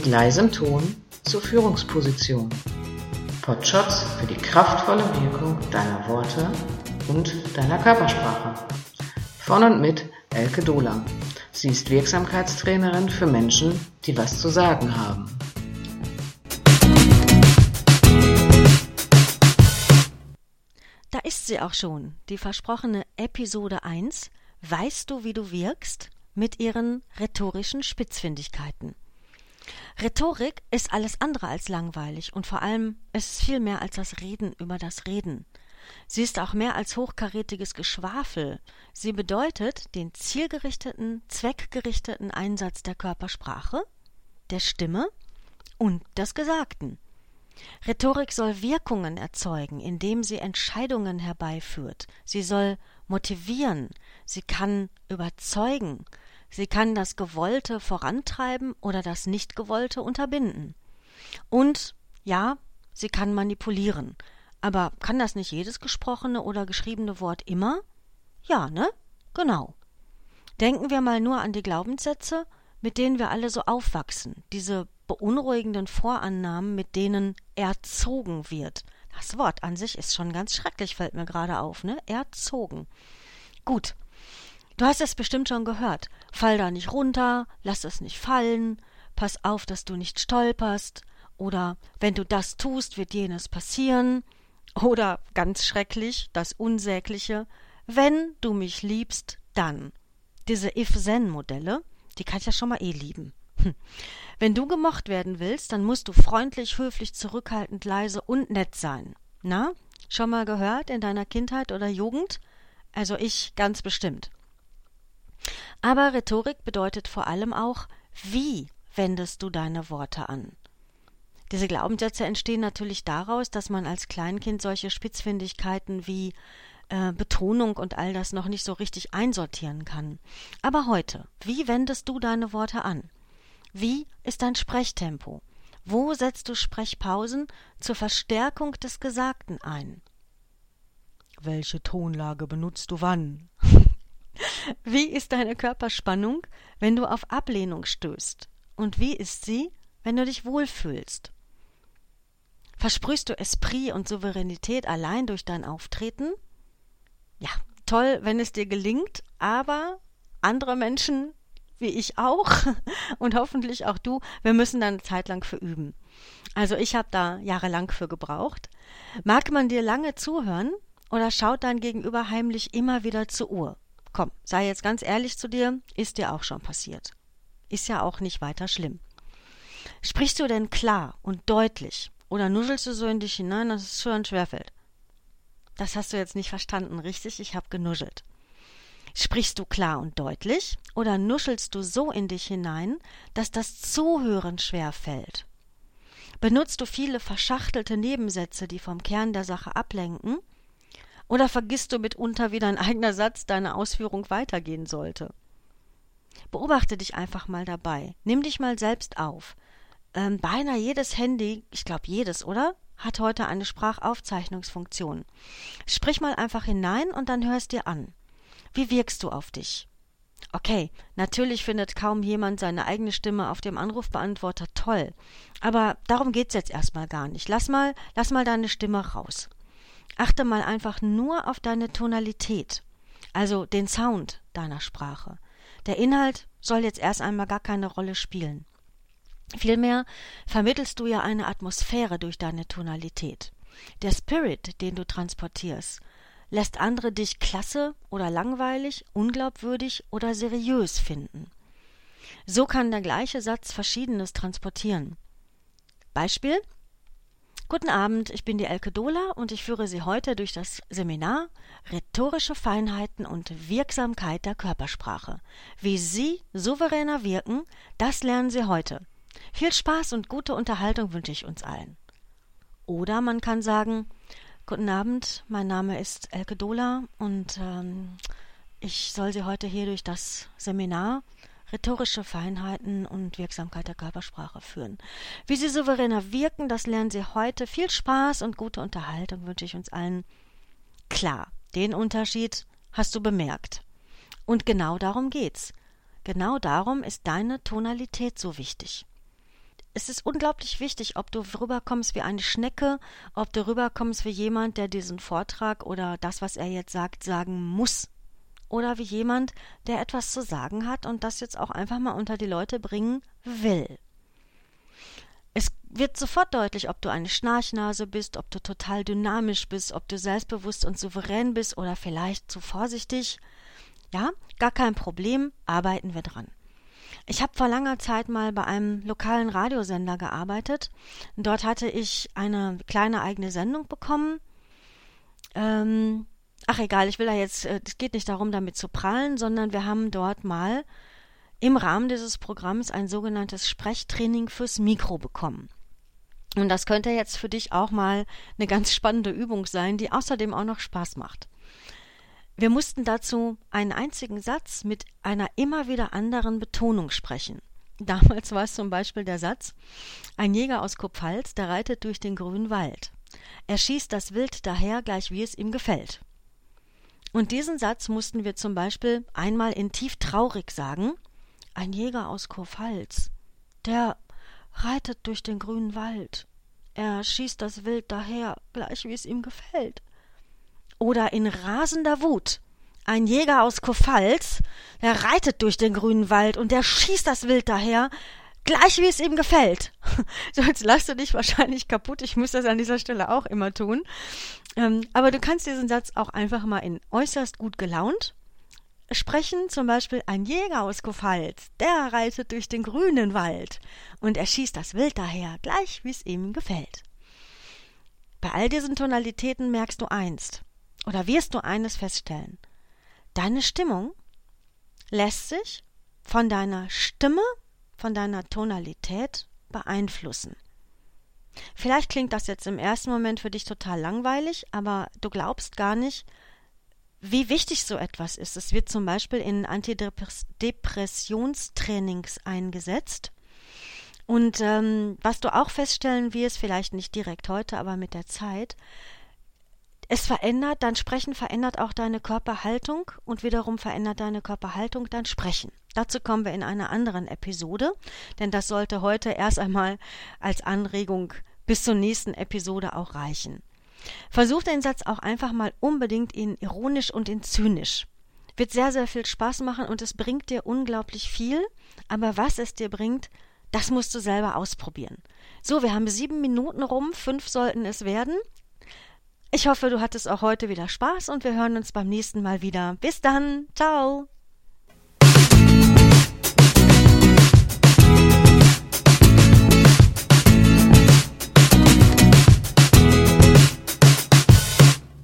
mit leisem Ton zur Führungsposition. Potshots für die kraftvolle Wirkung deiner Worte und deiner Körpersprache. Von und mit Elke Dohler. Sie ist Wirksamkeitstrainerin für Menschen, die was zu sagen haben. Da ist sie auch schon, die versprochene Episode 1. Weißt du, wie du wirkst? Mit ihren rhetorischen Spitzfindigkeiten. Rhetorik ist alles andere als langweilig und vor allem ist es viel mehr als das Reden über das Reden. Sie ist auch mehr als hochkarätiges Geschwafel. Sie bedeutet den zielgerichteten, zweckgerichteten Einsatz der Körpersprache, der Stimme und des Gesagten. Rhetorik soll Wirkungen erzeugen, indem sie Entscheidungen herbeiführt. Sie soll motivieren, sie kann überzeugen, Sie kann das Gewollte vorantreiben oder das Nichtgewollte unterbinden. Und ja, sie kann manipulieren. Aber kann das nicht jedes gesprochene oder geschriebene Wort immer? Ja, ne? Genau. Denken wir mal nur an die Glaubenssätze, mit denen wir alle so aufwachsen, diese beunruhigenden Vorannahmen, mit denen erzogen wird. Das Wort an sich ist schon ganz schrecklich, fällt mir gerade auf, ne? Erzogen. Gut, Du hast es bestimmt schon gehört. Fall da nicht runter, lass es nicht fallen, pass auf, dass du nicht stolperst, oder wenn du das tust, wird jenes passieren, oder ganz schrecklich, das Unsägliche, wenn du mich liebst, dann. Diese If-Then-Modelle, die kann ich ja schon mal eh lieben. Hm. Wenn du gemocht werden willst, dann musst du freundlich, höflich, zurückhaltend, leise und nett sein. Na, schon mal gehört in deiner Kindheit oder Jugend? Also ich ganz bestimmt. Aber Rhetorik bedeutet vor allem auch, wie wendest du deine Worte an? Diese Glaubenssätze entstehen natürlich daraus, dass man als Kleinkind solche Spitzfindigkeiten wie äh, Betonung und all das noch nicht so richtig einsortieren kann. Aber heute, wie wendest du deine Worte an? Wie ist dein Sprechtempo? Wo setzt du Sprechpausen zur Verstärkung des Gesagten ein? Welche Tonlage benutzt du wann? Wie ist deine Körperspannung, wenn du auf Ablehnung stößt? Und wie ist sie, wenn du dich wohlfühlst? Versprühst du Esprit und Souveränität allein durch dein Auftreten? Ja, toll, wenn es dir gelingt, aber andere Menschen, wie ich auch und hoffentlich auch du, wir müssen da eine Zeit lang für üben. Also ich habe da jahrelang für gebraucht. Mag man dir lange zuhören oder schaut dein Gegenüber heimlich immer wieder zur Uhr? Komm, sei jetzt ganz ehrlich zu dir, ist dir auch schon passiert. Ist ja auch nicht weiter schlimm. Sprichst du denn klar und deutlich oder nuschelst du so in dich hinein, dass es schon schwerfällt? Das hast du jetzt nicht verstanden, richtig? Ich habe genuschelt. Sprichst du klar und deutlich oder nuschelst du so in dich hinein, dass das Zuhören schwer fällt? Benutzt du viele verschachtelte Nebensätze, die vom Kern der Sache ablenken oder vergisst du mitunter, wie dein eigener Satz deine Ausführung weitergehen sollte? Beobachte dich einfach mal dabei. Nimm dich mal selbst auf. Ähm, beinahe jedes Handy, ich glaube jedes, oder? Hat heute eine Sprachaufzeichnungsfunktion. Sprich mal einfach hinein und dann hörst dir an. Wie wirkst du auf dich? Okay, natürlich findet kaum jemand seine eigene Stimme auf dem Anrufbeantworter toll. Aber darum geht's jetzt erstmal gar nicht. Lass mal, lass mal deine Stimme raus. Achte mal einfach nur auf deine Tonalität, also den Sound deiner Sprache. Der Inhalt soll jetzt erst einmal gar keine Rolle spielen. Vielmehr vermittelst du ja eine Atmosphäre durch deine Tonalität. Der Spirit, den du transportierst, lässt andere dich klasse oder langweilig, unglaubwürdig oder seriös finden. So kann der gleiche Satz Verschiedenes transportieren. Beispiel Guten Abend, ich bin die Elke Dohler und ich führe Sie heute durch das Seminar Rhetorische Feinheiten und Wirksamkeit der Körpersprache. Wie Sie souveräner wirken, das lernen Sie heute. Viel Spaß und gute Unterhaltung wünsche ich uns allen. Oder man kann sagen, Guten Abend, mein Name ist Elke Dohler und ähm, ich soll Sie heute hier durch das Seminar rhetorische Feinheiten und Wirksamkeit der Körpersprache führen. Wie sie souveräner wirken, das lernen Sie heute. Viel Spaß und gute Unterhaltung wünsche ich uns allen. Klar, den Unterschied hast du bemerkt. Und genau darum geht's. Genau darum ist deine Tonalität so wichtig. es ist unglaublich wichtig, ob du rüberkommst wie eine Schnecke, ob du rüberkommst wie jemand, der diesen Vortrag oder das, was er jetzt sagt, sagen muss. Oder wie jemand, der etwas zu sagen hat und das jetzt auch einfach mal unter die Leute bringen will. Es wird sofort deutlich, ob du eine Schnarchnase bist, ob du total dynamisch bist, ob du selbstbewusst und souverän bist oder vielleicht zu vorsichtig. Ja, gar kein Problem, arbeiten wir dran. Ich habe vor langer Zeit mal bei einem lokalen Radiosender gearbeitet. Dort hatte ich eine kleine eigene Sendung bekommen. Ähm, ach egal, ich will da jetzt, äh, es geht nicht darum, damit zu prallen, sondern wir haben dort mal im Rahmen dieses Programms ein sogenanntes Sprechtraining fürs Mikro bekommen. Und das könnte jetzt für dich auch mal eine ganz spannende Übung sein, die außerdem auch noch Spaß macht. Wir mussten dazu einen einzigen Satz mit einer immer wieder anderen Betonung sprechen. Damals war es zum Beispiel der Satz Ein Jäger aus Kupfhals, der reitet durch den grünen Wald. Er schießt das Wild daher, gleich wie es ihm gefällt. Und diesen Satz mussten wir zum Beispiel einmal in tief traurig sagen Ein Jäger aus Kurpfalz, der reitet durch den grünen Wald. Er schießt das Wild daher, gleich wie es ihm gefällt oder in rasender Wut. Ein Jäger aus Kurpfalz, der reitet durch den grünen Wald und der schießt das Wild daher, gleich wie es ihm gefällt. So, jetzt lachst du dich wahrscheinlich kaputt. Ich muss das an dieser Stelle auch immer tun. Ähm, aber du kannst diesen Satz auch einfach mal in äußerst gut gelaunt sprechen. Zum Beispiel ein Jäger aus Kurpfalz, der reitet durch den grünen Wald und er schießt das Wild daher, gleich wie es ihm gefällt. Bei all diesen Tonalitäten merkst du einst, oder wirst du eines feststellen. Deine Stimmung lässt sich von deiner Stimme, von deiner Tonalität beeinflussen. Vielleicht klingt das jetzt im ersten Moment für dich total langweilig, aber du glaubst gar nicht, wie wichtig so etwas ist. Es wird zum Beispiel in Antidepressionstrainings eingesetzt. Und ähm, was du auch feststellen wirst, vielleicht nicht direkt heute, aber mit der Zeit, es verändert, dein Sprechen verändert auch deine Körperhaltung und wiederum verändert deine Körperhaltung dein Sprechen. Dazu kommen wir in einer anderen Episode, denn das sollte heute erst einmal als Anregung bis zur nächsten Episode auch reichen. Versuch den Satz auch einfach mal unbedingt in ironisch und in zynisch. Wird sehr, sehr viel Spaß machen und es bringt dir unglaublich viel, aber was es dir bringt, das musst du selber ausprobieren. So, wir haben sieben Minuten rum, fünf sollten es werden. Ich hoffe, du hattest auch heute wieder Spaß und wir hören uns beim nächsten Mal wieder. Bis dann. Ciao.